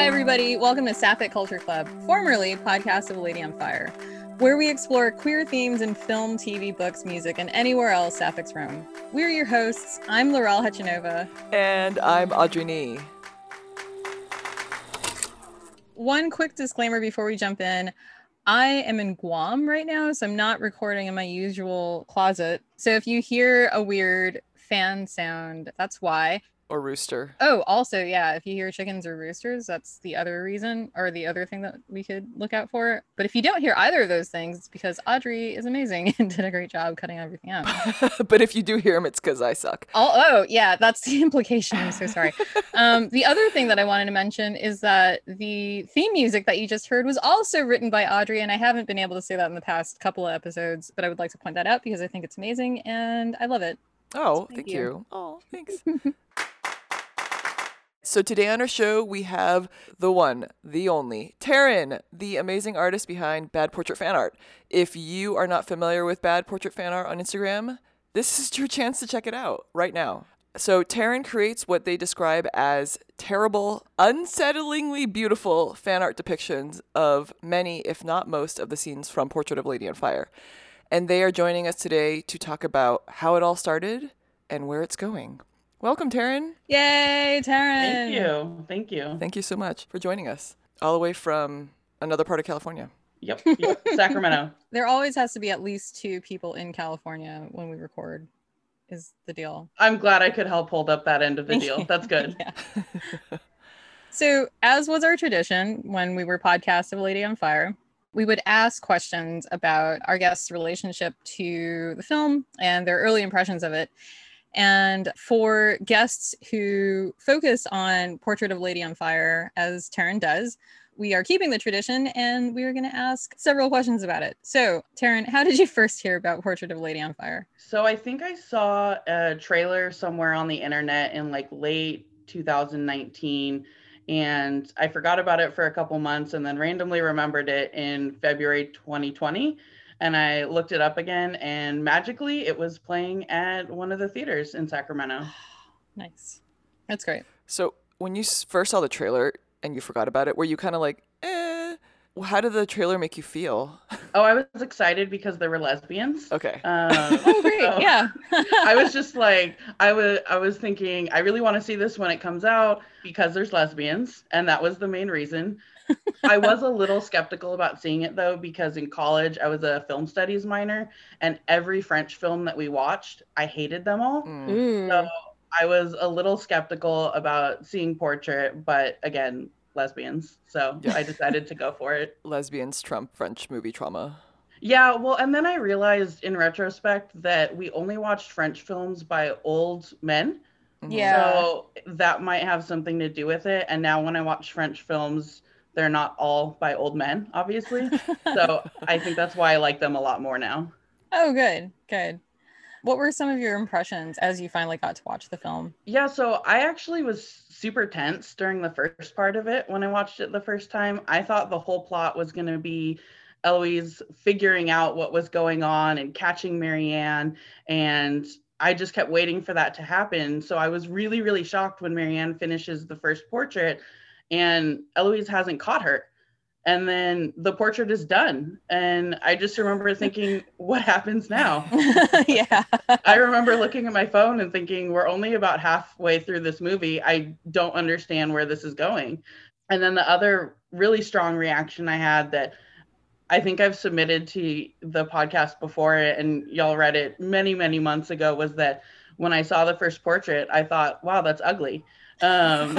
Hi, everybody. Welcome to Sapphic Culture Club, formerly Podcast of a Lady on Fire, where we explore queer themes in film, TV, books, music, and anywhere else Sapphic's roam. We're your hosts. I'm Laurel Hechanova. And I'm Audrey Nee. One quick disclaimer before we jump in. I am in Guam right now, so I'm not recording in my usual closet. So if you hear a weird fan sound, that's why or rooster. Oh, also, yeah, if you hear chickens or roosters, that's the other reason or the other thing that we could look out for. But if you don't hear either of those things, it's because Audrey is amazing and did a great job cutting everything out. but if you do hear them, it's because I suck. Oh, oh, yeah, that's the implication. I'm so sorry. um, the other thing that I wanted to mention is that the theme music that you just heard was also written by Audrey, and I haven't been able to say that in the past couple of episodes, but I would like to point that out because I think it's amazing and I love it. Oh, thank, thank you. you. Oh, thanks. So today on our show, we have the one, the only, Taryn, the amazing artist behind Bad Portrait Fan Art. If you are not familiar with Bad Portrait Fan Art on Instagram, this is your chance to check it out right now. So Taryn creates what they describe as terrible, unsettlingly beautiful fan art depictions of many, if not most, of the scenes from Portrait of Lady on Fire. And they are joining us today to talk about how it all started and where it's going. Welcome, Taryn. Yay, Taryn. Thank you. Thank you. Thank you so much for joining us, all the way from another part of California. Yep. yep. Sacramento. There always has to be at least two people in California when we record, is the deal. I'm glad I could help hold up that end of the deal. That's good. so, as was our tradition when we were podcast of Lady on Fire, we would ask questions about our guests' relationship to the film and their early impressions of it. And for guests who focus on Portrait of Lady on Fire, as Taryn does, we are keeping the tradition and we are going to ask several questions about it. So, Taryn, how did you first hear about Portrait of Lady on Fire? So, I think I saw a trailer somewhere on the internet in like late 2019 and I forgot about it for a couple months and then randomly remembered it in February 2020 and I looked it up again, and magically it was playing at one of the theaters in Sacramento. nice. That's great. So when you first saw the trailer and you forgot about it, were you kind of like? How did the trailer make you feel? Oh, I was excited because there were lesbians. Okay. Um, oh, great! So yeah. I was just like, I was, I was thinking, I really want to see this when it comes out because there's lesbians, and that was the main reason. I was a little skeptical about seeing it though, because in college I was a film studies minor, and every French film that we watched, I hated them all. Mm. So I was a little skeptical about seeing Portrait, but again, lesbians. So yeah. I decided to go for it. Lesbians trump French movie trauma. Yeah, well, and then I realized in retrospect that we only watched French films by old men. Mm-hmm. Yeah. So that might have something to do with it. And now when I watch French films, they're not all by old men, obviously. so I think that's why I like them a lot more now. Oh, good, good. What were some of your impressions as you finally got to watch the film? Yeah, so I actually was super tense during the first part of it when I watched it the first time. I thought the whole plot was going to be Eloise figuring out what was going on and catching Marianne. And I just kept waiting for that to happen. So I was really, really shocked when Marianne finishes the first portrait and Eloise hasn't caught her. And then the portrait is done. And I just remember thinking, what happens now? yeah. I remember looking at my phone and thinking, we're only about halfway through this movie. I don't understand where this is going. And then the other really strong reaction I had that I think I've submitted to the podcast before and y'all read it many, many months ago was that when I saw the first portrait, I thought, wow, that's ugly. Um,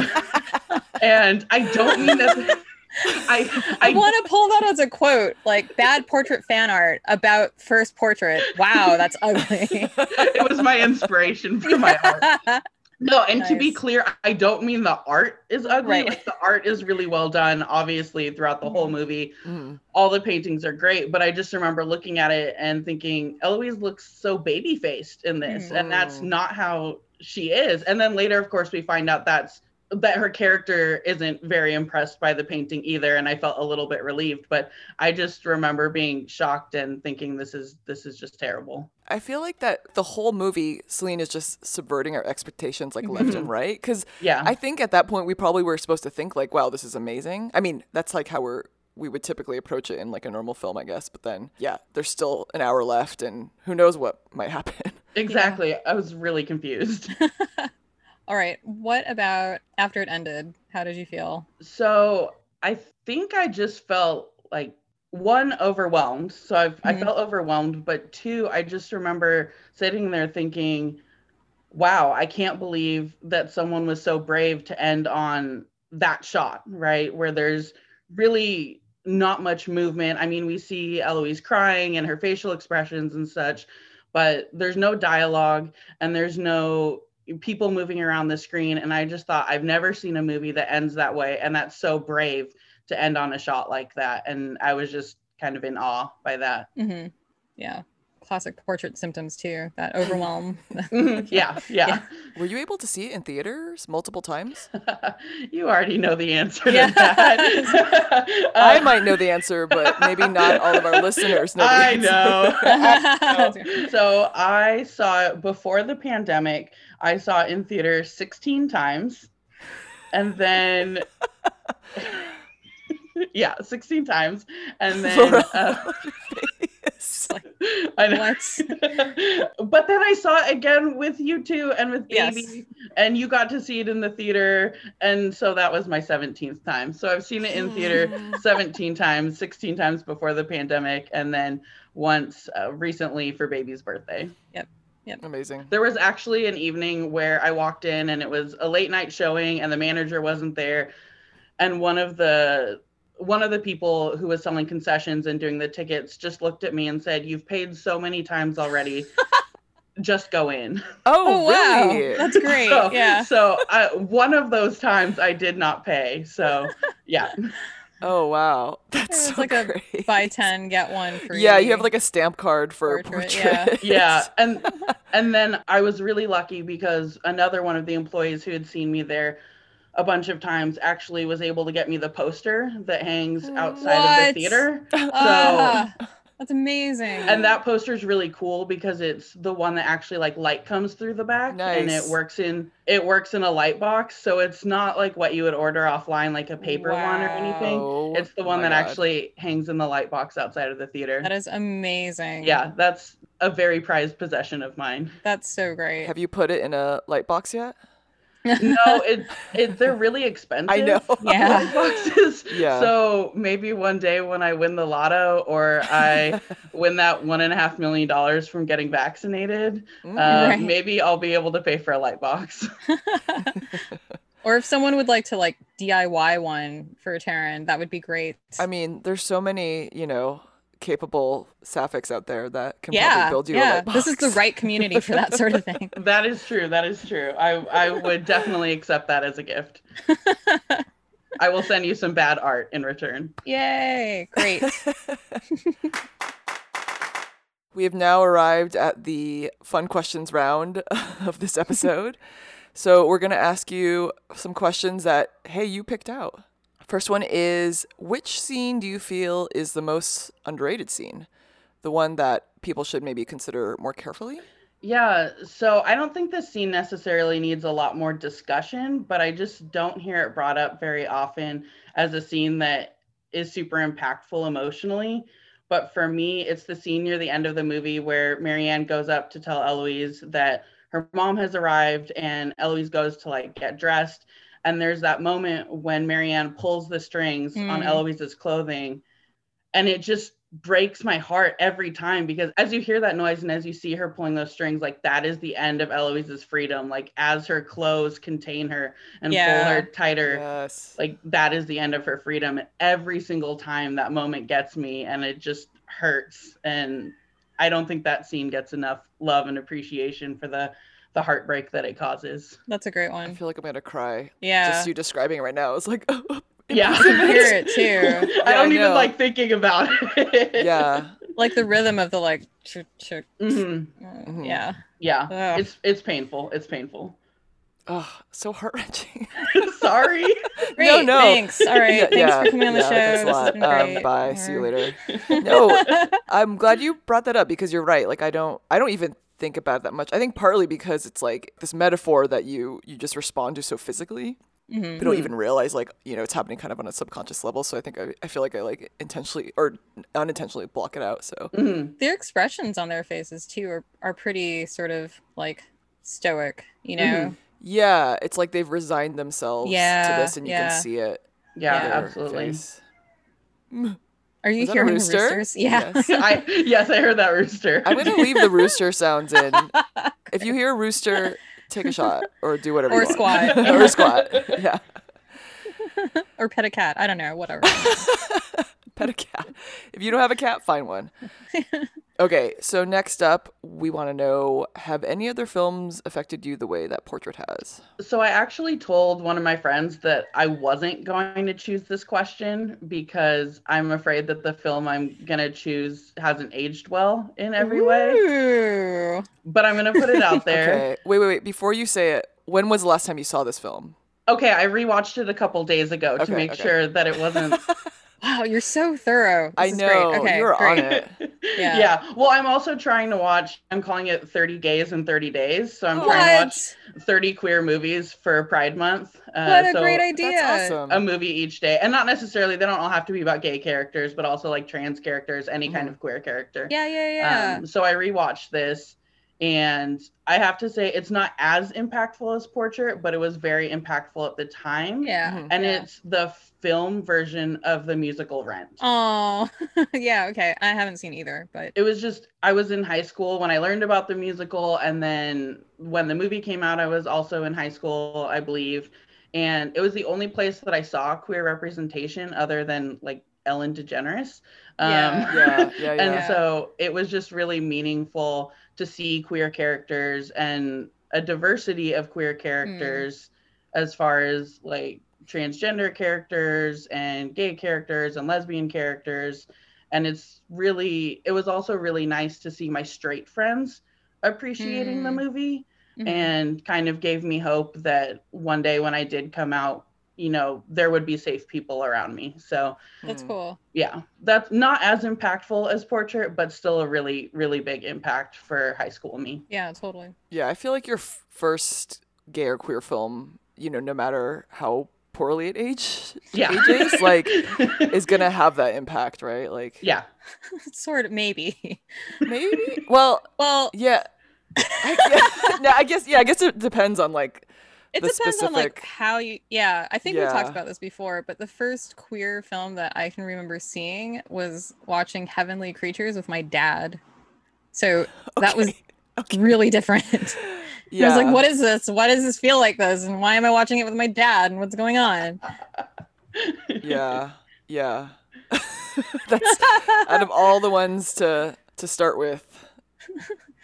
and I don't mean that. I, I, I want to pull that as a quote, like bad portrait fan art about first portrait. Wow, that's ugly. it was my inspiration for my art. No, and nice. to be clear, I don't mean the art is ugly. Right. Like the art is really well done, obviously, throughout the whole mm-hmm. movie. Mm. All the paintings are great, but I just remember looking at it and thinking, Eloise looks so baby faced in this, mm. and that's mm. not how she is. And then later, of course, we find out that's that her character isn't very impressed by the painting either and i felt a little bit relieved but i just remember being shocked and thinking this is this is just terrible I feel like that the whole movie, Celine is just subverting our expectations like left and mm-hmm. right. Because Yeah. I think at that point we probably were supposed to think like, wow, this is amazing. I mean, that's like how we're we would typically approach it in like a normal film, I guess. But then, yeah, there's still an hour left, and who knows what might happen. exactly. I was really confused. All right. What about after it ended? How did you feel? So I think I just felt like one overwhelmed. So I've, I Mhm. felt overwhelmed, but two, I just remember sitting there thinking, wow, I can't believe that someone was so brave to end on that shot, right? Where there's really not much movement. I mean, we see Eloise crying and her facial expressions and such, but there's no dialogue and there's no people moving around the screen. And I just thought, I've never seen a movie that ends that way. And that's so brave to end on a shot like that. And I was just kind of in awe by that. hmm Yeah. Classic portrait symptoms too. That overwhelm. yeah, yeah. Were you able to see it in theaters multiple times? you already know the answer to Yeah. that. I Uh, might know the answer, but maybe not all of our listeners know. The I answer. know. I know. so I saw it before the pandemic. I saw it in theater 16 times. And then, yeah, 16 times. And then, Laura, face. I know. What? but then I saw it again with you two and with Yes. Baby, and you got to see it in the theater, and so that was my 17th time. So I've seen it in theater 17 times, 16 times before the pandemic, and then once uh, recently for Baby's birthday. Yep. Yep. Amazing. There was actually an evening where I walked in and it was a late night showing, and the manager wasn't there, and one of the one of the people who was selling concessions and doing the tickets just looked at me and said, "You've paid so many times already. just go in." Oh, Oh wow. That's great. So, yeah. So I, one of those times I did not pay. So yeah. oh, wow. That's so like a great. Buy ten, get one free. Yeah, you have like a stamp card for a Portrait, portrait. yeah. yeah and and then i was really lucky because another one of the employees who had seen me there a bunch of times actually was able to get me the poster that hangs outside of the theater Ah, that's amazing. and that poster is really cool because it's the one that actually like light comes through the back and it works in it works in a light box so it's not like what you would order offline like a paper one or anything Oh, it's the one my that God. actually hangs in the light box outside of the theater that is amazing. yeah that's a very prized possession of mine That's so great. Have you put it in a light box yet? No, it, it they're really expensive. I know. Yeah. boxes. Yeah. So maybe one day when I win the lotto or I win that one and a half million dollars from getting vaccinated, Mm. uh, Right. maybe I'll be able to pay for a light box. or if someone would like to like DIY one for Taryn, that would be great. I mean, there's so many, you know, capable sapphics out there that can yeah, probably build you a yeah. light box. This is the right community for that sort of thing. that is true. That is true. I I would definitely accept that as a gift. I will send you some bad art in return. Yay! Great. We have now arrived at the fun questions round of this episode. so we're going to ask you some questions that, hey, you picked out. First one is Which scene do you feel is the most underrated scene? The one that people should maybe consider more carefully? Yeah, so I don't think this scene necessarily needs a lot more discussion, but I just don't hear it brought up very often as a scene that is super impactful emotionally. But for me, it's the scene near the end of the movie where Marianne goes up to tell Eloise that her mom has arrived and Eloise goes to like get dressed. And there's that moment when Marianne pulls the strings on Mm. Eloise's clothing and it just breaks my heart every time because as you hear that noise and as you see her pulling those strings like that is the end of eloise's freedom like as her clothes contain her and Yeah. pull her tighter Yes. like that is the end of her freedom and every single time that moment gets me and it just hurts and i don't think that scene gets enough love and appreciation for the the heartbreak that it causes That's a great one. I feel like I'm going to cry. Yeah. Just you describing it right now. It's like, yeah I can hear it too. i don't I even like thinking about it yeah. Like the rhythm of the like ch ch Mhm. Mhm. yeah. yeah Ugh. it's it's painful it's painful Oh, so heart wrenching. Sorry. Great, no. thanks. All right, Yeah, thanks yeah, for coming on the yeah, show. This has lot. been Um, great. bye. See you later. No, I'm glad you brought that up because you're right. Like I don't I don't even think about it that much. I think partly because it's like this metaphor that you you just respond to so physically. Mhm. You don't even realize like, you know, it's happening kind of on a subconscious level. So I think I, I feel like I like intentionally or unintentionally block it out. So Mhm. Their expressions on their faces too are, are pretty sort of like stoic, you know? Mhm. yeah, it's like they've resigned themselves Yeah, to this and you yeah. can see it. Yeah, absolutely. face. Are you Was hearing rooster? roosters? Yeah. Yes. I yes, I heard that rooster. I'm gonna leave the rooster sounds in. If you hear a rooster, take a shot or do whatever. Or you want. squat. or squat. Yeah. or pet a cat. I don't know, whatever. Pet a cat. If you don't have a cat, find one. Okay, so next up, we want to know have any other films affected you the way that portrait has? So I actually told one of my friends that I wasn't going to choose this question because I'm afraid that the film I'm going to choose hasn't aged well in every way. But I'm going to put it out there. Okay, wait, wait, wait. Before you say it, when was the last time you saw this film? okay. I rewatched it a couple days ago Okay, to make okay. sure that it wasn't Wow, you're so thorough. This I know. Okay, you're on it. Yeah. yeah. Well, I'm also trying to watch, I'm calling it 30 Gays in 30 Days. So I'm trying to watch 30 queer movies for Pride Month. Uh, What a so great idea. That's awesome. a movie each day. And not necessarily, they don't all have to be about gay characters, but also like trans characters, any kind Mhm. of queer character. Yeah, yeah, yeah. Um, so I rewatched this and I have to say it's not as impactful as Portrait, but it was very impactful at the time. yeah. Mhm. And yeah. it's the film version of the musical Rent. Oh, yeah. Okay. I haven't seen either, but it was just I was in high school when I learned about the musical, and then when the movie came out, I was also in high school, I believe, and it was the only place that I saw queer representation other than like Ellen DeGeneres. Um, Yeah. Yeah, yeah, yeah. and Yeah. so it was just really meaningful to see queer characters and a diversity of queer characters as far as like transgender characters and gay characters and lesbian characters and it's really it was also really nice to see my straight friends appreciating the Mm. movie Mhm. and kind of gave me hope that one day when I did come out you know there would be safe people around me so that's Mm. cool. yeah that's not as impactful as portrait but still a really really big impact for high school me Yeah, totally. Yeah, I feel like your f- first gay or queer film, you know, no matter how poorly at age, Yeah. ages, like, is gonna have that impact, right? Like, yeah sort of, maybe. maybe. Well, Well, yeah. I, yeah. no, I guess. Yeah, I guess it depends on like. it the depends on like how you. Yeah, I think we talked about this before, but the first queer film that I can remember seeing was watching Heavenly Creatures with my dad. So that was Okay, okay. really different. Yeah. I was like, what is this? Why does this feel like this? And why am I watching it with my dad? And what's going on? Yeah. Yeah. That's out of all the ones to to start with,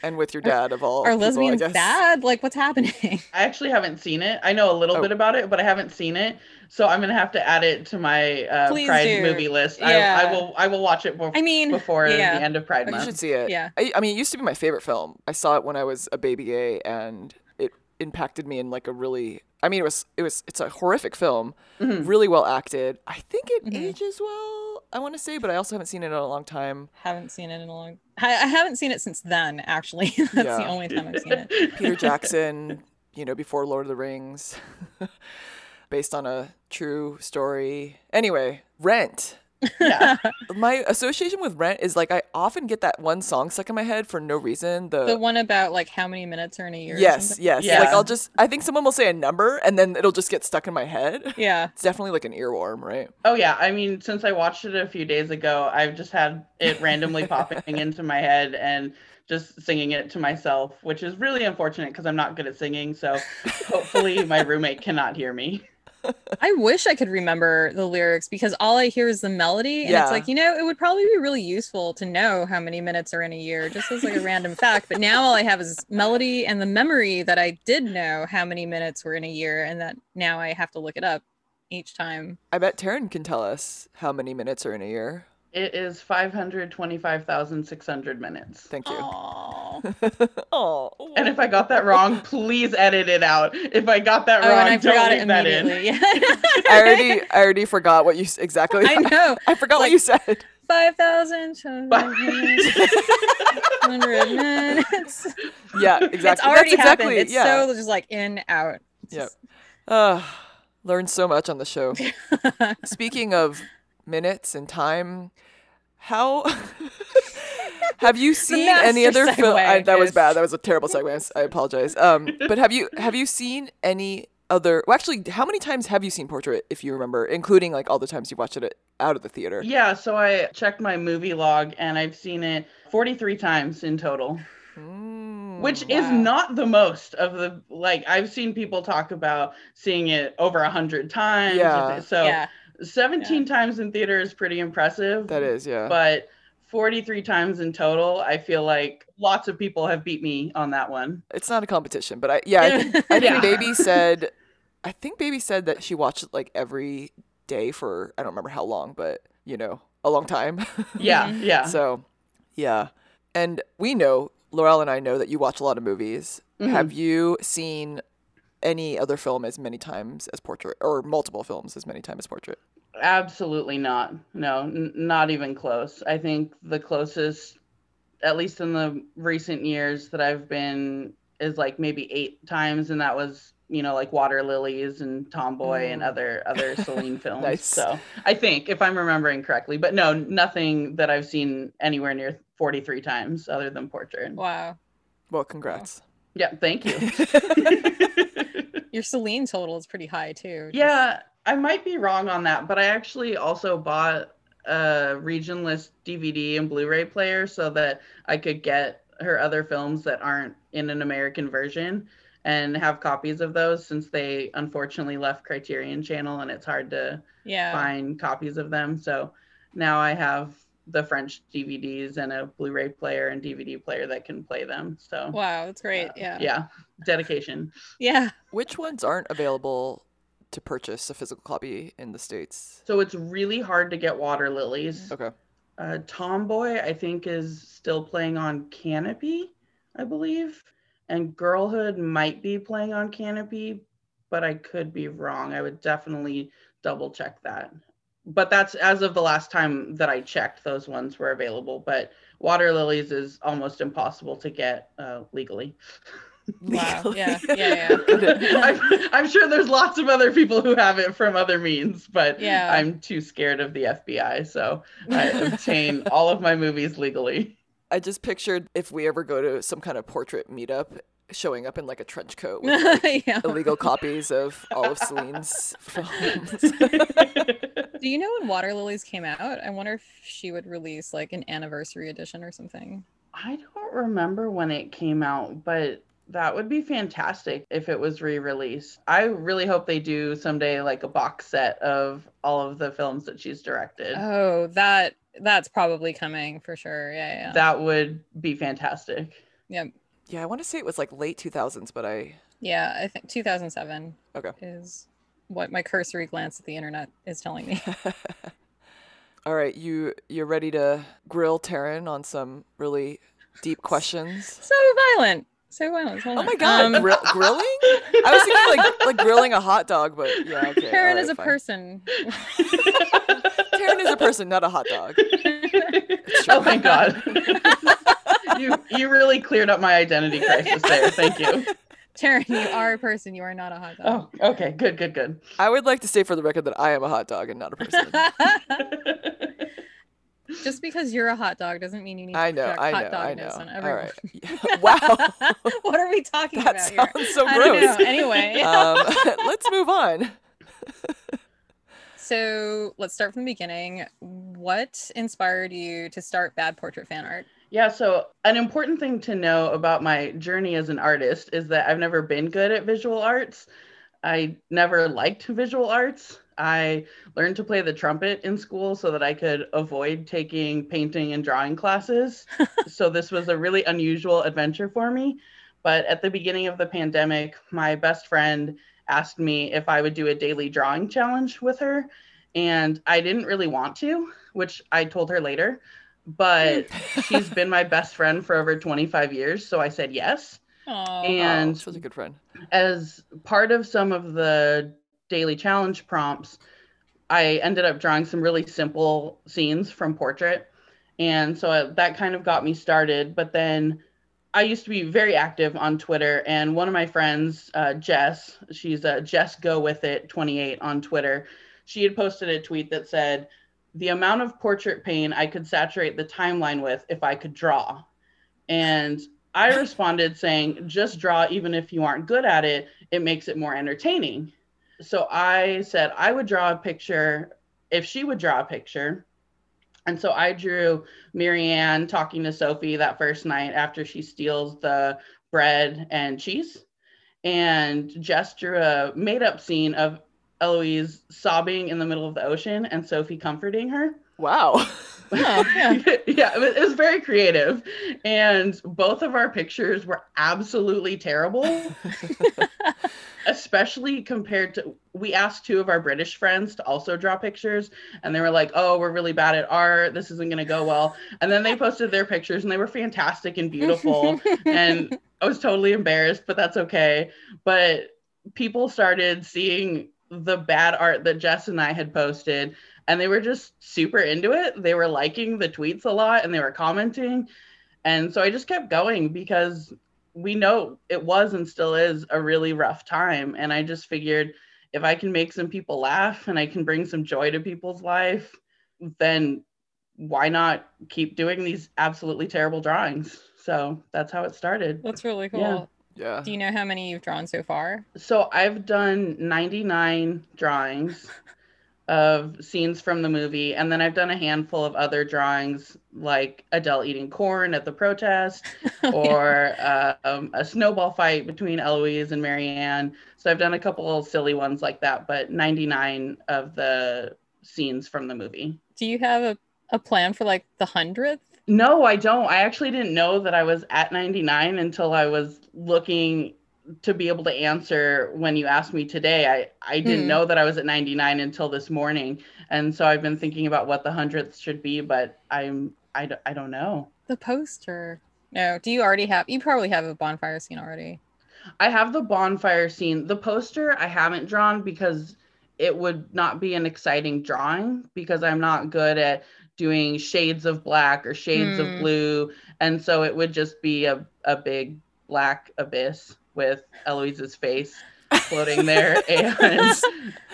and with your dad of all. Are people, I lesbians guess. bad? Like, what's happening? i actually haven't seen it i know a little Oh. bit about it but i haven't seen it so i'm gonna have to add it to my uh, Please pride do. movie list Yeah. I, I will i will watch it before, I mean, before yeah. the end of pride Month, You should see it. Yeah. I, I mean, it used to be my favorite film. I saw it when I was a baby gay, and it impacted me in like a really. I mean, it was it was it's a horrific film, Mhm. really well acted. I think it Mhm. ages well. I want to say, but I also haven't seen it in a long time. haven't seen it in a long. I, I haven't seen it since then. Actually, that's the only time I've seen it. Peter Jackson, you know, before Lord of the Rings, based on a true story. Anyway, Rent. Yeah My association with Rent is like I often get that one song stuck in my head for no reason. The, The one about like how many minutes are in a year. or yes, something? yes. Yeah. Like I'll just I think someone will say a number and then it'll just get stuck in my head. Yeah. It's definitely like an earworm, right? Oh yeah, I mean, since I watched it a few days ago, I've just had it randomly popping into my head and just singing it to myself, which is really unfortunate because I'm not good at singing. So hopefully my roommate cannot hear me. I wish I could remember the lyrics because all I hear is the melody. And Yeah. it's like, you know, it would probably be really useful to know how many minutes are in a year, just as like a random fact. But now all I have is melody and the memory that I did know how many minutes were in a year, and that now I have to look it up each time. I bet Taryn can tell us how many minutes are in a year. It is 525,600 minutes. Thank you. Oh, Channel. oh. And if I got that wrong, please edit it out. If I got that Oh, wrong, and I don't forgot leave it that in. immediately. Yeah. I already I already forgot what you s- exactly. I know. I forgot what you said. Five thousand hundred minutes. Yeah, exactly. It's already That's exactly happened. It's yeah. so just like in out. It's Yep. just- Uh, learned so much on the show. Speaking of minutes and time, how have you seen any other film? segue That was bad. That was a terrible segue. I'm s- I apologize. Um, but have you have you seen any other? Well, actually, how many times have you seen Portrait, if you remember, including like all the times you've watched it out of the theater? Yeah, so I checked my movie log and I've seen it 43 times in total, Mm, which is not the most of the like I've seen people talk about seeing it over a hundred times. Yeah. So yeah. 17 times in theater is pretty impressive. that is yeah. But 43 times in total, I feel like lots of people have beat me on that one. it's not a competition, but I yeah, I think, I think Yeah. Baby said, I think Baby said that she watched it like every day for I don't remember how long, but you know, a long time. Yeah, Mhm. yeah. so yeah, and we know Laurel and I know that you watch a lot of movies. Mhm. Have you seen any other film as many times as Portrait, or multiple films as many times as Portrait? Absolutely not. No, n- not even close. I think the closest, at least in the recent years that I've been, is like maybe eight times, and that was you know like Water Lilies and Tomboy and Mm. other other Celine films. Nice. So I think if I'm remembering correctly, but no, nothing that I've seen anywhere near 43 times other than Portrait. Wow. Well, congrats. Yeah, thank you. Your Celine total is pretty high too. Just- Yeah, I might be wrong on that, but I actually also bought a regionless DVD and Blu-ray player so that I could get her other films that aren't in an American version and have copies of those since they unfortunately left Criterion Channel and it's hard to Yeah. find copies of them. So now I have the French DVDs and a Blu-ray player and DVD player that can play them. So Wow, that's great. uh, Yeah. yeah, dedication. Yeah. Which ones aren't available to purchase a physical copy in the states? So it's really hard to get water lilies. Okay. Uh, Tomboy, I think, is still playing on Kanopy, I believe. And Girlhood might be playing on Kanopy, but I could be wrong. I would definitely double check that. But that's as of the last time that I checked, those ones were available. But Water Lilies is almost impossible to get uh, legally. Wow. Yeah. Yeah. Yeah. I'm, I'm sure there's lots of other people who have it from other means, but Yeah. I'm too scared of the FBI. So I obtain all of my movies legally. I just pictured if we ever go to some kind of portrait meetup, showing up in like a trench coat with like, yeah. illegal copies of all of Celine's films. Do you know when Water Lilies came out? I wonder if she would release like an anniversary edition or something. I don't remember when it came out, but that would be fantastic if it was re-released. I really hope they do someday like a box set of all of the films that she's directed. Oh, that that's probably coming for sure. Yeah. Yeah. That would be fantastic. Yeah. Yeah, I want to say it was like late 2000s, but I yeah. I think 2007 okay. is what my cursory glance at the internet is telling me. All right, you you're ready to grill Taryn on some really deep questions. so violent. So violent. Hold Oh on. my god, Um, grill- grilling? I was thinking like like grilling a hot dog, but yeah, okay. Karen all is a fine. person. Taryn is a person, not a hot dog. oh thank God. you you really cleared up my identity crisis there. Thank you. Taryn, you are a person. You are not a hot dog. Oh, okay. Good, good, good. I would like to say for the record that I am a hot dog and not a person. Just because you're a hot dog doesn't mean you need to I know, project I hot know, I dogness know. on everyone. right. Wow. what are we talking That about here? sounds so I don't gross. know. Anyway, Um, let's move on. so let's start from the beginning. What inspired you to start Bad Portrait Fan Art? Yeah, so an important thing to know about my journey as an artist is that I've never been good at visual arts. I never liked visual arts. I learned to play the trumpet in school so that I could avoid taking painting and drawing classes. so this was a really unusual adventure for me. But at the beginning of the pandemic, my best friend asked me if I would do a daily drawing challenge with her. And I didn't really want to, which I told her later but she's been my best friend for over 25 years. So I said yes. Aw. And oh, such a good friend. as part of some of the daily challenge prompts, I ended up drawing some really simple scenes from portrait. And so uh, that kind of got me started. But then I used to be very active on Twitter. And one of my friends, uh, Jess, she's uh, Jess Go With It 28 on Twitter, she had posted a tweet that said, The amount of portrait pain I could saturate the timeline with if I could draw. And I responded saying, just draw, even if you aren't good at it, it makes it more entertaining. So I said I would draw a picture if she would draw a picture. And so I drew Marianne talking to Sophie that first night after she steals the bread and cheese. And Jess drew a made up scene of Eloise sobbing in the middle of the ocean and Sophie comforting her. Wow. Yeah. yeah, it was, it was very creative. And both of our pictures were absolutely terrible, especially compared to. We asked two of our British friends to also draw pictures, and they were like, oh, we're really bad at art. This isn't going to go well. And then they posted their pictures, and they were fantastic and beautiful. and I was totally embarrassed, but that's okay. But people started seeing the bad art that Jess and I had posted and they were just super into it. They were liking the tweets a lot and they were commenting. And so I just kept going because we know it was and still is a really rough time. And I just figured if I can make some people laugh and I can bring some joy to people's life, then why not keep doing these absolutely terrible drawings? So that's how it started. That's really cool. Yeah. Yeah. Do you know how many you've drawn so far? So I've done 99 drawings of scenes from the movie, and then I've done a handful of other drawings, like Adele eating corn at the protest, or uh, um, a snowball fight between Eloise and Marianne. So I've done a couple of silly ones like that, but 99 of the scenes from the movie. Do you have a, a plan for like the hundredth? No, I don't. I actually didn't know that I was at 99 until I was looking to be able to answer when you asked me today. I, I didn't Hmm. know that I was at 99 until this morning. And so I've been thinking about what the hundredth should be, but I'm, I, d- I don't know. The poster. No. Do you already have? You probably have a bonfire scene already. I have the bonfire scene. The poster I haven't drawn because it would not be an exciting drawing because I'm not good at doing shades of black or shades Hmm. of blue. And so it would just be a, a big black abyss with Eloise's face floating there and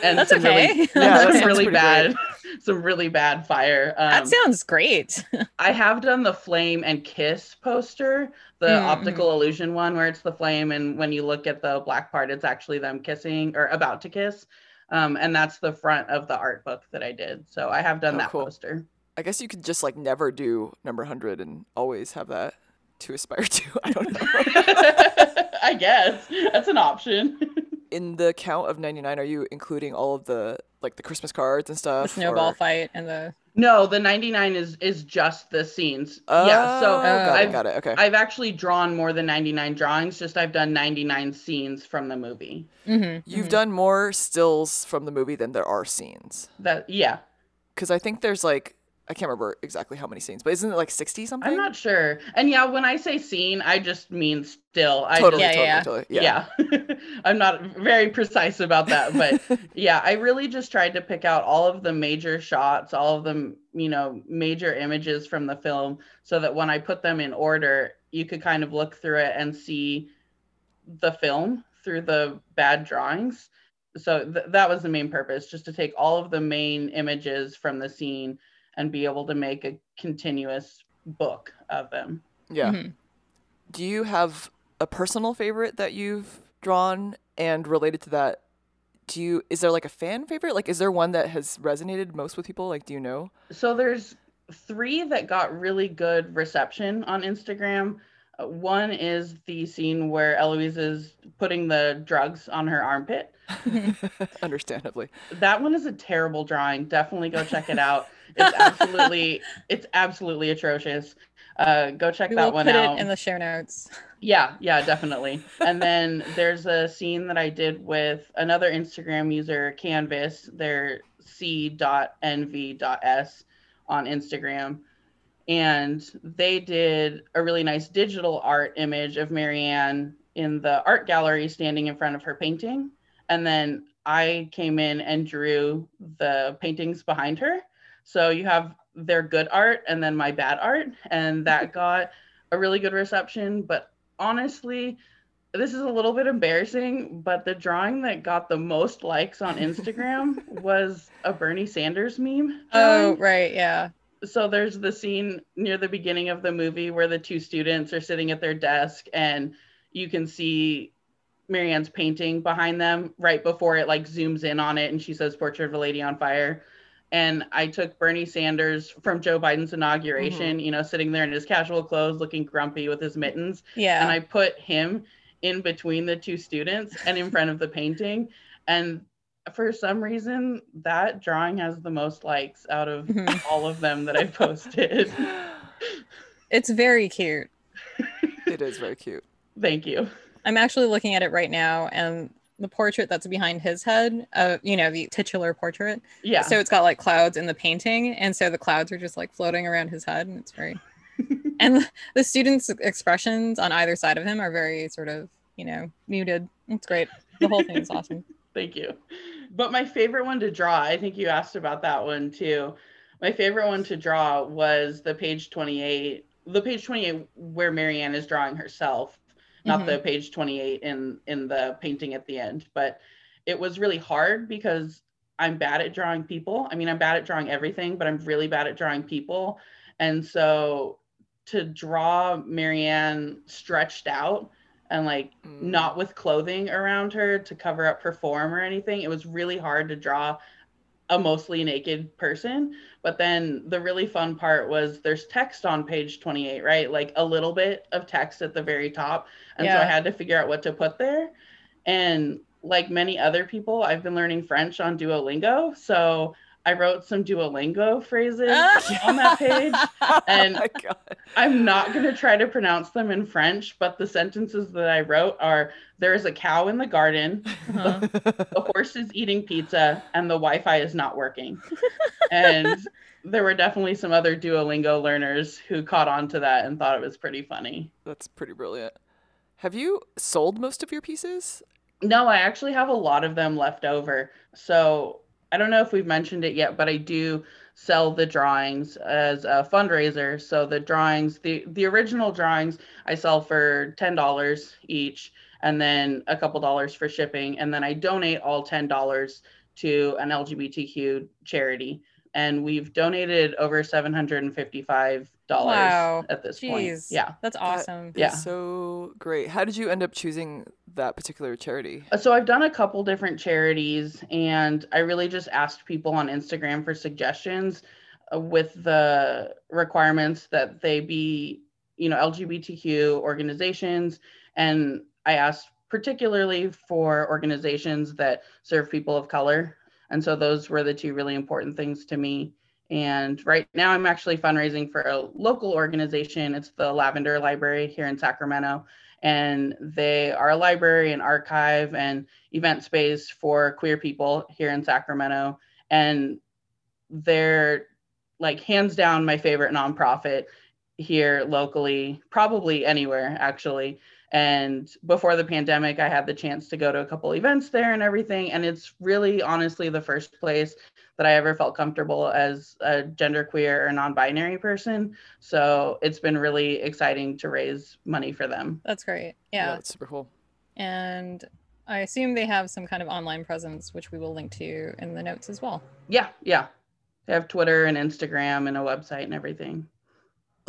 and That's some okay. really, Yeah, that some really pretty bad some really bad fire. Um, that sounds great. I have done the flame and kiss poster, the Mm, optical illusion one where it's the flame, and when you look at the black part, it's actually them kissing or about to kiss. Um, and that's the front of the art book that I did. So I have done Oh, that cool. poster. I guess you could just like never do number 100 and always have that to aspire to. I don't know. I guess that's an option. In the count of 99, are you including all of the like the Christmas cards and stuff? the snowball or- fight and the. no, the 99 is is just the scenes. Oh, yeah. So got I've it, got it. Okay. I've actually drawn more than 99 drawings. Just I've done 99 scenes from the movie. Mhm, You've mhm. done more stills from the movie than there are scenes. That yeah. Because I think there's like I can't remember exactly how many scenes, but isn't it like 60 something? I'm not sure. And yeah, when I say scene, I just mean still. I totally, Yeah, totally, yeah. totally. Yeah. yeah. I'm not very precise about that, but yeah, I really just tried to pick out all of the major shots, all of the, you know, major images from the film so that when I put them in order, you could kind of look through it and see the film through the bad drawings. So th- that was the main purpose, just to take all of the main images from the scene and be able to make a continuous book of them. Yeah. Mhm. Do you have a personal favorite that you've drawn and related to that? Do you is there like a fan favorite? Like is there one that has resonated most with people? Like do you know? So there's three that got really good reception on Instagram. Uh, one is the scene where Eloise is putting the drugs on her armpit. Understandably. That one is a terrible drawing. Definitely go check it out. It's absolutely it's absolutely atrocious. Uh, go check We that will one put out. it in the show notes. Yeah, yeah, definitely. and then there's a scene that I did with another Instagram user, Canvas. They're c.nv.s on Instagram. and they did a really nice digital art image of Marianne in the art gallery standing in front of her painting. And then I came in and drew the paintings behind her. So you have their good art and then my bad art. And that got a really good reception. But honestly, this is a little bit embarrassing, but the drawing that got the most likes on Instagram was a Bernie Sanders meme. Oh, right. Yeah. So there's the scene near the beginning of the movie where the two students are sitting at their desk and you can see Marianne's painting behind them right before it like zooms in on it and she says portrait of a lady on fire and I took Bernie Sanders from Joe Biden's inauguration, mm-hmm. you know, sitting there in his casual clothes looking grumpy with his mittens. Yeah. And I put him in between the two students and in front of the painting. And for some reason, that drawing has the most likes out of mm-hmm. all of them that I posted. It's very cute. it is very cute. Thank you. I'm actually looking at it right now, and the portrait that's behind his head, uh, you know, the titular portrait. Yeah. So it's got like clouds in the painting, and so the clouds are just like floating around his head, and it's very. and the students' expressions on either side of him are very sort of, you know, muted. It's great. The whole thing is awesome. Thank you. But my favorite one to draw, I think you asked about that one too. My favorite one to draw was the page 28, the page 28 where Marianne is drawing herself not mm-hmm. the page 28 in in the painting at the end but it was really hard because i'm bad at drawing people i mean i'm bad at drawing everything but i'm really bad at drawing people and so to draw marianne stretched out and like mm. not with clothing around her to cover up her form or anything it was really hard to draw a mostly naked person. But then the really fun part was there's text on page 28, right? Like a little bit of text at the very top. And yeah. so I had to figure out what to put there. And like many other people, I've been learning French on Duolingo. So I wrote some Duolingo phrases on that page, and oh I'm not going to try to pronounce them in French, but the sentences that I wrote are there is a cow in the garden, uh-huh. the, the horse is eating pizza, and the Wi Fi is not working. and there were definitely some other Duolingo learners who caught on to that and thought it was pretty funny. That's pretty brilliant. Have you sold most of your pieces? No, I actually have a lot of them left over. So I don't know if we've mentioned it yet, but I do sell the drawings as a fundraiser. So the drawings, the the original drawings, I sell for ten dollars each, and then a couple dollars for shipping, and then I donate all ten dollars to an LGBTQ charity. And we've donated over seven hundred and fifty-five dollars wow. at this Jeez. point. Yeah, that's awesome. That yeah, so great. How did you end up choosing that particular charity? Uh, so I've done a couple different charities, and I really just asked people on Instagram for suggestions uh, with the requirements that they be, you know, LGBTQ organizations, and I asked particularly for organizations that serve people of color. And so those were the two really important things to me. And right now, I'm actually fundraising for a local organization. It's the Lavender Library here in Sacramento. And they are a library and archive and event space for queer people here in Sacramento. And they're like hands down my favorite nonprofit here locally, probably anywhere actually. And before the pandemic, I had the chance to go to a couple events there and everything. And it's really honestly the first place that I ever felt comfortable as a genderqueer or non binary person. So it's been really exciting to raise money for them. That's great. Yeah. yeah that's super cool. And I assume they have some kind of online presence, which we will link to in the notes as well. Yeah. Yeah. They have Twitter and Instagram and a website and everything.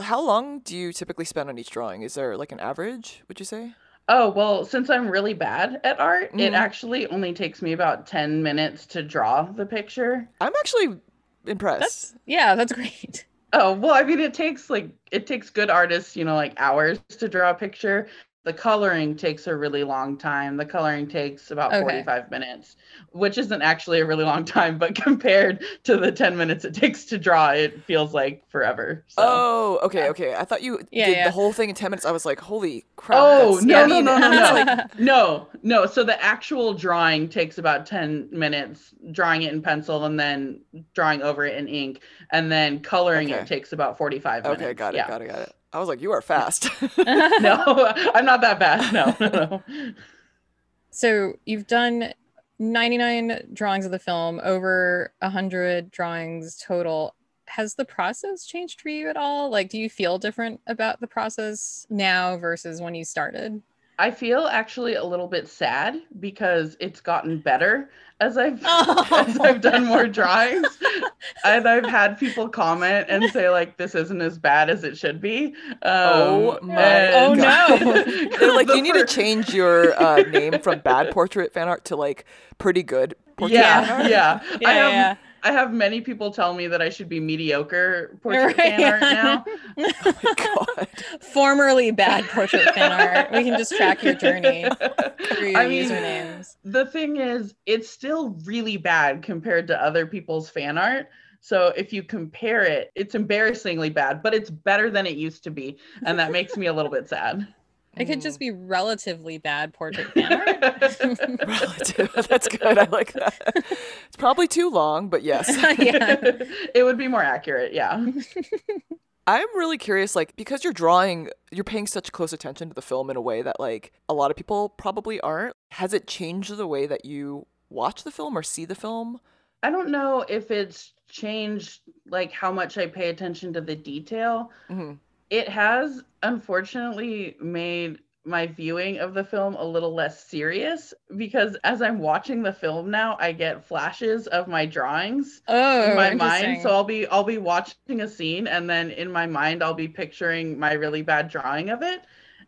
How long do you typically spend on each drawing? Is there like an average, would you say? Oh, well, since I'm really bad at art, mm-hmm. it actually only takes me about 10 minutes to draw the picture. I'm actually impressed. That's, yeah, that's great. Oh, well, I mean, it takes like, it takes good artists, you know, like hours to draw a picture. The coloring takes a really long time. The coloring takes about Okay. 45 minutes, which isn't actually a really long time, but compared to the 10 minutes it takes to draw, it feels like forever. So. Oh, okay, yeah. okay. I thought you Yeah, did yeah. the whole thing in 10 minutes. I was like, holy crap. Oh, no, no, no, no, no. No, no. So the actual drawing takes about 10 minutes, drawing it in pencil and then drawing over it in ink. And then coloring Okay. it takes about 45 minutes. okay, got it, yeah. got it, got it. I was like, you are fast. No, I'm not that bad. No, no, no. So you've done 99 drawings of the film, over 100 drawings total. Has the process changed for you at all? Like, do you feel different about the process now versus when you started? I feel actually a little bit sad because it's gotten better as I've Oh. as I've done more drawings. and I've had people comment and say like this isn't as bad as it should be. Um, Oh my Oh, God. no. They're like, The you need to change your uh, name from bad portrait fan art to like pretty good portrait fan Yeah, art. yeah. Yeah, I have yeah. I have many people tell me that I should be mediocre portrait Right, fan art now. Oh my God. Formerly bad portrait fan art. We can just track your journey through your I mean, usernames. the thing is, it's still really bad compared to other people's fan art. So if you compare it, it's embarrassingly bad, but it's better than it used to be, and that makes me a little bit sad. It could Mm. just be relatively bad portrait fan art. Relative. That's good. I like that. It's probably too long, but yes. yeah. it would be more accurate, yeah. I'm really curious, like, because you're drawing, you're paying such close attention to the film in a way that, like, a lot of people probably aren't. Has it changed the way that you watch the film or see the film? I don't know if it's changed like how much I pay attention to the detail. hmm It has unfortunately made my viewing of the film a little less serious because as I'm watching the film now, I get flashes of my drawings Oh, in my mind. So I'll be I'll be watching a scene and then in my mind I'll be picturing my really bad drawing of it.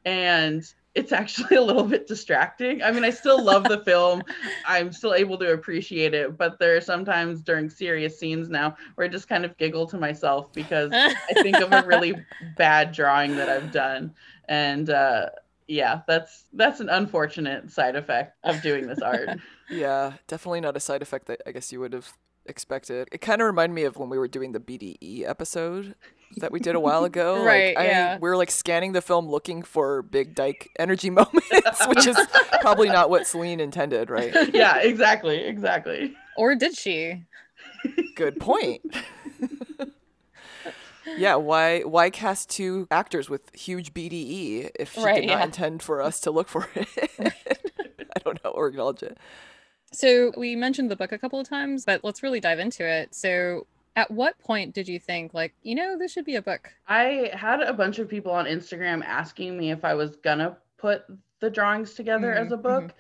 And it's actually a little bit distracting. I mean, I still love the film. I'm still able to appreciate it, but there are sometimes during serious scenes now where I just kind of giggle to myself because I think of a really bad drawing that I've done. And uh yeah, that's that's an unfortunate side effect of doing this art. Yeah, definitely not a side effect that I guess you would have expected. It kind of reminded me of when we were doing the BDE episode that we did a while ago. Like, Right, I- yeah. we were like scanning the film looking for big dyke energy moments, which is probably not what Celine intended, right? yeah, exactly, exactly. or did she? Good point. yeah, why why cast two actors with huge BDE if she Right, did not yeah. intend for us to look for it? I don't know or acknowledge it. So we mentioned the book a couple of times, but let's really dive into it. So at what point did you think like, you know, this should be a book? I had a bunch of people on Instagram asking me if I was gonna put the drawings together as Mhm, a book.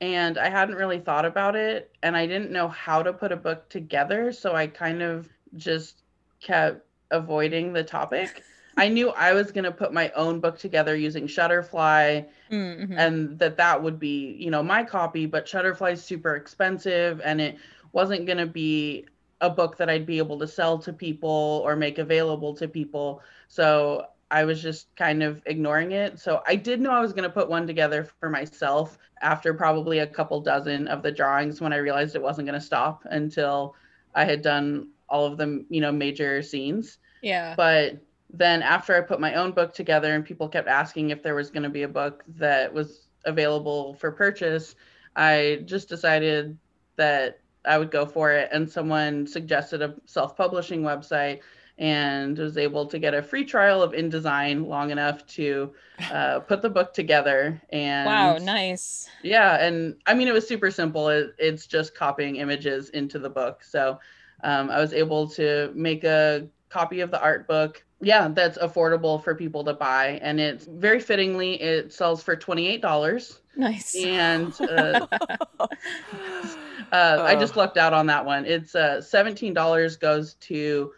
And I hadn't really thought about it and I didn't know how to put a book together. So I kind of just kept avoiding the topic. I knew I was going to put my own book together using Shutterfly Mhm. and that that would be, you know, my copy, but Shutterfly is super expensive and it wasn't going to be a book that I'd be able to sell to people or make available to people. So I was just kind of ignoring it. So I did know I was going to put one together for myself after probably a couple dozen of the drawings when I realized it wasn't going to stop until I had done all of the, you know, major scenes. yeah. But then after I put my own book together and people kept asking if there was going to be a book that was available for purchase, I just decided that I would go for it. And someone suggested a self publishing website and was able to get a free trial of InDesign long enough to uh, put the book together. And wow, nice. yeah, and I mean it was super simple. It, it's just copying images into the book. So um, I was able to make a copy of the art book. Yeah, that's affordable for people to buy, and it's very fittingly it sells for twenty eight dollars. Nice. And uh, uh, I just lucked out on that one. It's uh, seventeen dollars goes to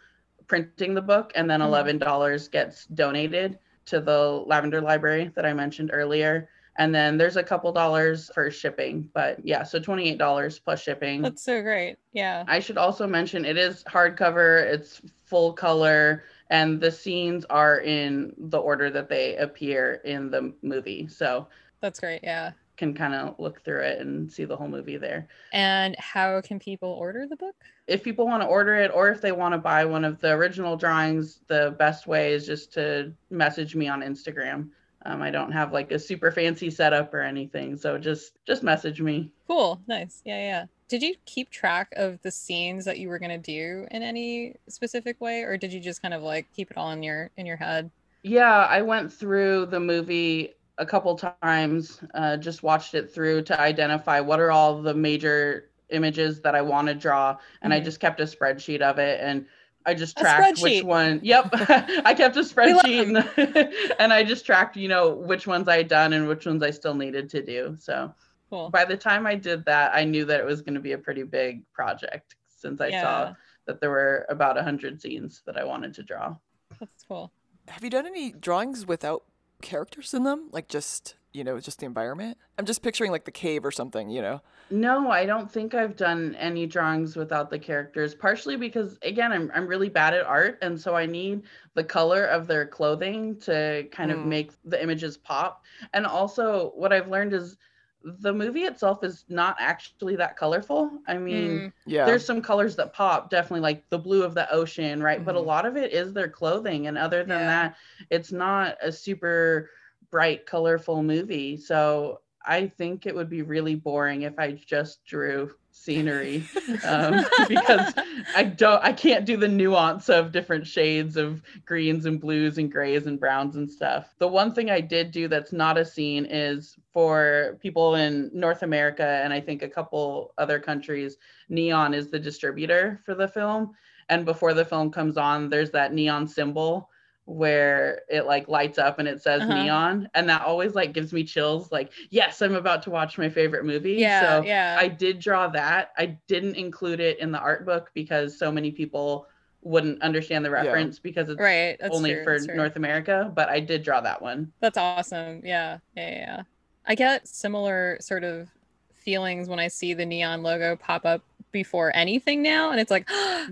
printing the book, and then Mhm. eleven dollars gets donated to the Lavender Library that I mentioned earlier. And then there's a couple dollars for shipping, but yeah, so twenty eight dollars plus shipping. That's so great. Yeah. I should also mention it is hardcover. It's full color and the scenes are in the order that they appear in the movie. So That's great. Yeah. Can kind of look through it and see the whole movie there. And how can people order the book? If people want to order it or if they want to buy one of the original drawings, the best way is just to message me on Instagram. Um, I don't have like a super fancy setup or anything, so just just message me. Cool. Nice. Yeah, yeah. Did you keep track of the scenes that you were gonna do in any specific way, or did you just kind of like keep it all in your in your head? Yeah, I went through the movie a couple times, uh, just watched it through to identify what are all the major images that I want to draw, and I Mhm. just kept a spreadsheet of it, and I just tracked which one. Yep, I kept a spreadsheet, and, and I just tracked, you know, which ones I had done and which ones I still needed to do. So Cool. by the time I did that, I knew that it was going to be a pretty big project since I yeah, saw that there were about a hundred scenes that I wanted to draw. that's cool. Have you done any drawings without characters in them? Like just, you know, just the environment? I'm just picturing like the cave or something, you know? No, I don't think I've done any drawings without the characters, partially because again, I'm I'm really bad at art and so I need the color of their clothing to kind of Mm. make the images pop. And also what I've learned is the movie itself is not actually that colorful. I mean, Mm, Yeah. there's some colors that pop, definitely like the blue of the ocean, right? But a Mhm. lot of it is their clothing and other than Yeah. that, it's not a super bright colorful movie. So I think it would be really boring if I just drew scenery um, because I don't, I can't do the nuance of different shades of greens and blues and grays and browns and stuff. The one thing I did do that's not a scene is for people in North America and I think a couple other countries, Neon is the distributor for the film. And before the film comes on, there's that neon symbol where it like lights up and it says Uh-huh. neon and that always like gives me chills like yes i'm about to watch my favorite movie yeah, so yeah. I did draw that. I didn't include it in the art book because so many people wouldn't understand the Yeah. reference because it's right. That's only true, for. North America, but I did draw that one. That's awesome. Yeah, yeah, yeah, yeah. I get similar sort of feelings when I see the neon logo pop up before anything now, and it's like, oh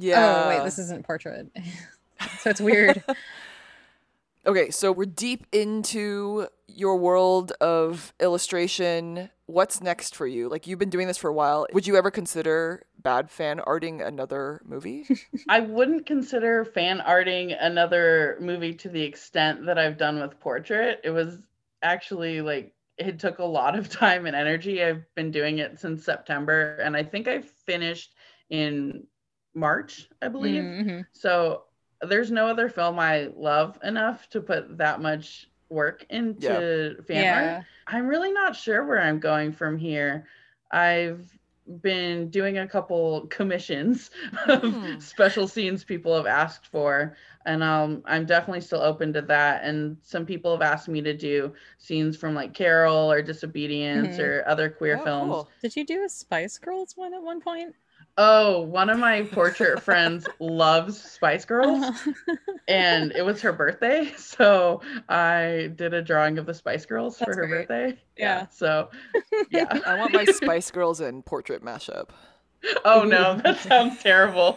wait, this isn't portrait. so it's weird. Okay, so we're deep into your world of illustration. What's next for you? Like you've been doing this for a while. Would you ever consider bad fan arting another movie? I wouldn't consider fan arting another movie to the extent that I've done with Portrait. It was actually like it took a lot of time and energy. I've been doing it since September and I think I finished in March, I believe. Mhm. So there's no other film I love enough to put that much work into fan art. I'm really not sure where I'm going from here. I've been doing a couple commissions of Hmm. special scenes people have asked for and um, i'm definitely still open to that and some people have asked me to do scenes from like carol or disobedience Mhm. or other queer Oh, films cool. Did you do a Spice Girls one at one point? Oh one of my portrait friends loves spice girls Uh-huh. and it was her birthday so i did a drawing of the spice girls for her great. birthday Yeah. so yeah I want my Spice Girls and portrait mashup. oh no that sounds terrible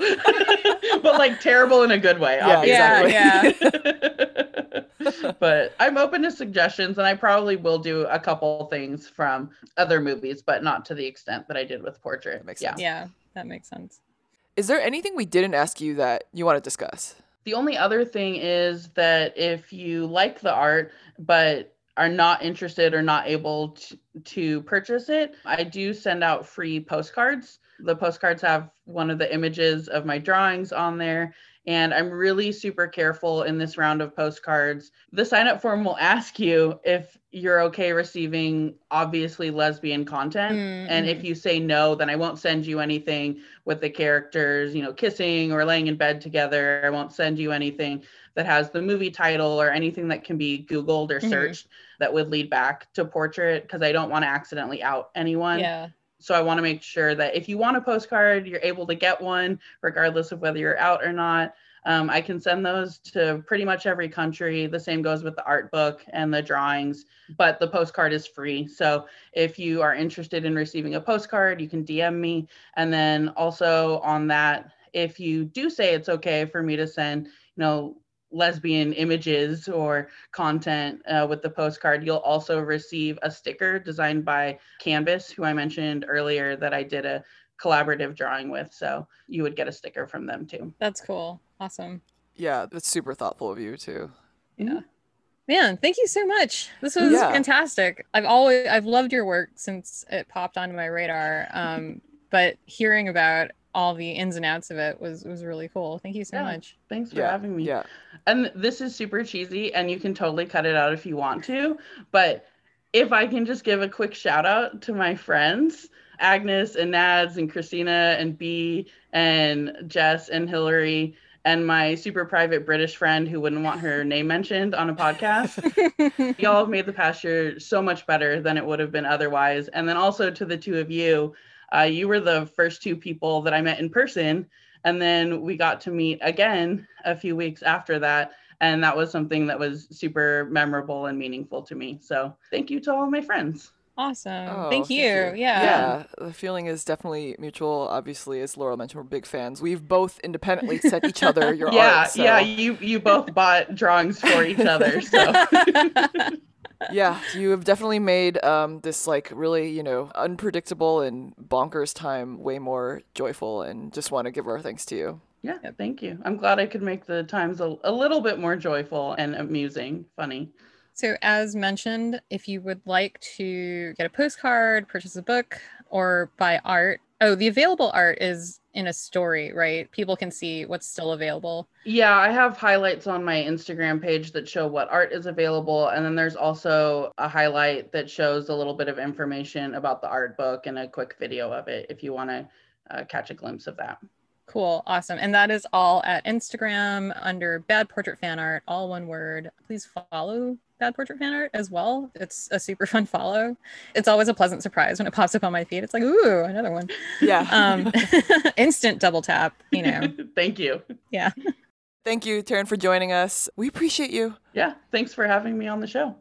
but like terrible in a good way Yeah, obviously. Yeah, exactly. but i'm open to suggestions and i probably will do a couple things from other movies but not to the extent that i did with portrait That makes yeah sense. yeah, that makes sense. Is there anything we didn't ask you that you want to discuss? The only other thing is that if you like the art, but are not interested or not able to, to purchase it, I do send out free postcards. The postcards have one of the images of my drawings on there. And I'm really super careful in this round of postcards. The sign up form will ask you if you're okay receiving obviously lesbian content. And if you say no, then I won't send you anything with the characters, you know, kissing or laying in bed together. I won't send you anything that has the movie title or anything that can be Googled or Mhm. searched that would lead back to portrait because I don't want to accidentally out anyone. yeah, So I want to make sure that if you want a postcard, you're able to get one regardless of whether you're out or not. Um, I can send those to pretty much every country. The same goes with the art book and the drawings, but the postcard is free. So if you are interested in receiving a postcard, you can DM me. And then also on that, if you do say it's okay for me to send, you know, lesbian images or content uh, with the postcard, you'll also receive a sticker designed by Canvas, who I mentioned earlier that I did a collaborative drawing with. So you would get a sticker from them too. That's cool. Awesome. Yeah, that's super thoughtful of you too. Yeah. Man, thank you so much. This was Yeah. fantastic. I've always I've loved your work since it popped onto my radar. Um, but hearing about all the ins and outs of it was was really cool. Thank you so Yeah. much. Thanks for Yeah, having me. yeah. And this is super cheesy, and you can totally cut it out if you want to. But if I can just give a quick shout out to my friends, Agnes and Nads and Christina and B and Jess and Hillary and my super private British friend who wouldn't want her name mentioned on a podcast. Y'all have made the past year so much better than it would have been otherwise. And then also to the two of you, uh, you were the first two people that I met in person. And then we got to meet again a few weeks after that. And that was something that was super memorable and meaningful to me. So thank you to all my friends. awesome. Oh, thank you. Yeah. Yeah, the feeling is definitely mutual. Obviously, as Laura mentioned, we're big fans. We've both independently sent each other your yeah, art. So. yeah, you you both bought drawings for each other. So yeah, you have definitely made um, this like really, you know, unpredictable and bonkers time way more joyful, and just want to give our thanks to you. yeah, thank you. I'm glad I could make the times a, a little bit more joyful and amusing, funny. So, as mentioned, if you would like to get a postcard, purchase a book, or buy art, oh, the available art is in a story, right? People can see what's still available. Yeah, I have highlights on my Instagram page that show what art is available. And then there's also a highlight that shows a little bit of information about the art book and a quick video of it if you want to uh, catch a glimpse of that. Cool, awesome. And that is all at Instagram under Bad Portrait Fan Art, all one word. Please follow Bad Portrait Fan Art as well. It's a super fun follow. It's always a pleasant surprise when it pops up on my feed. It's like, ooh, another one. Yeah. Um, instant double tap, you know. Thank you. Yeah. Thank you, Taryn, for joining us. We appreciate you. Yeah, thanks for having me on the show.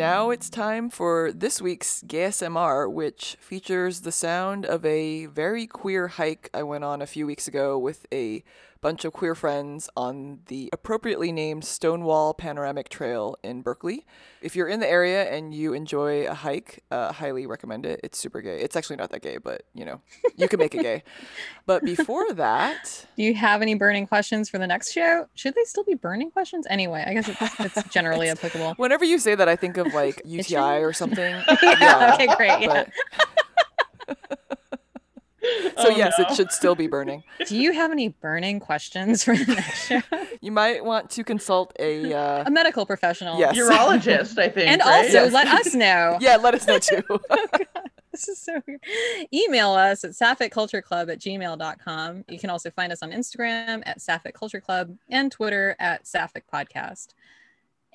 Now it's time for this week's GSMR, which features the sound of a very queer hike I went on a few weeks ago with a bunch of queer friends on the appropriately named Stonewall Panoramic Trail in Berkeley. If you're in the area and you enjoy a hike, uh, highly recommend it. It's super gay. It's actually not that gay, but you know, you can make it gay. But before that, Do you have any burning questions for the next show? Should they still be burning questions? Anyway, I guess it's, it's generally applicable. whenever you say that, I think of like UTI or something. yeah, okay, great. Yeah. but- so Oh, yes, no. it should still be burning. Do you have any burning questions for the next show? You might want to consult a. Uh, A medical professional. Yes. Urologist, I think. And right? also Yes. let us know. yeah, let us know too. This is so weird. Email us at sapphicccultureclub at gmail.com. You can also find us on Instagram at Sapphic Culture Club and Twitter at Sapphic Podcast.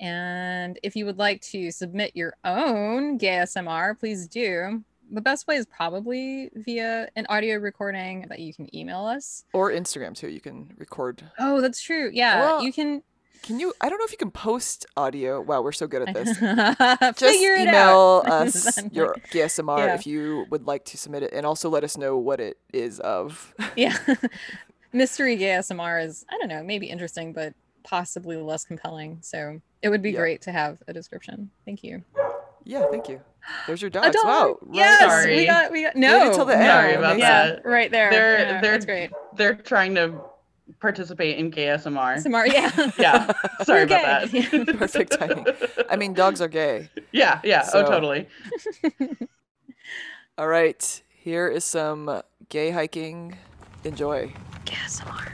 And if you would like to submit your own gay SMR, please do. The best way is probably via an audio recording that you can email us. or Instagram too. You can record. Oh, that's true. Yeah, Well, you can Can you? I don't know if you can post audio. Wow, we're so good at this. Just figure it email out. us your GSMR Yeah. if you would like to submit it, and also let us know what it is of. yeah mystery gay smr is i don't know maybe interesting but possibly less compelling so it would be Yeah. great to have a description thank you yeah, thank you. There's your A dogs. dog! Wow. right yes on. Sorry. we got we got Waited no till the end. Sorry about yeah that. right there They're- Yeah, they're- that's great They're trying to participate in gay SMR. smart yeah Yeah, sorry We're about gay. that. Perfect timing. I mean, dogs are gay. yeah, yeah. Oh, so- Oh, totally. All right, here is some gay hiking. Enjoy. gay smr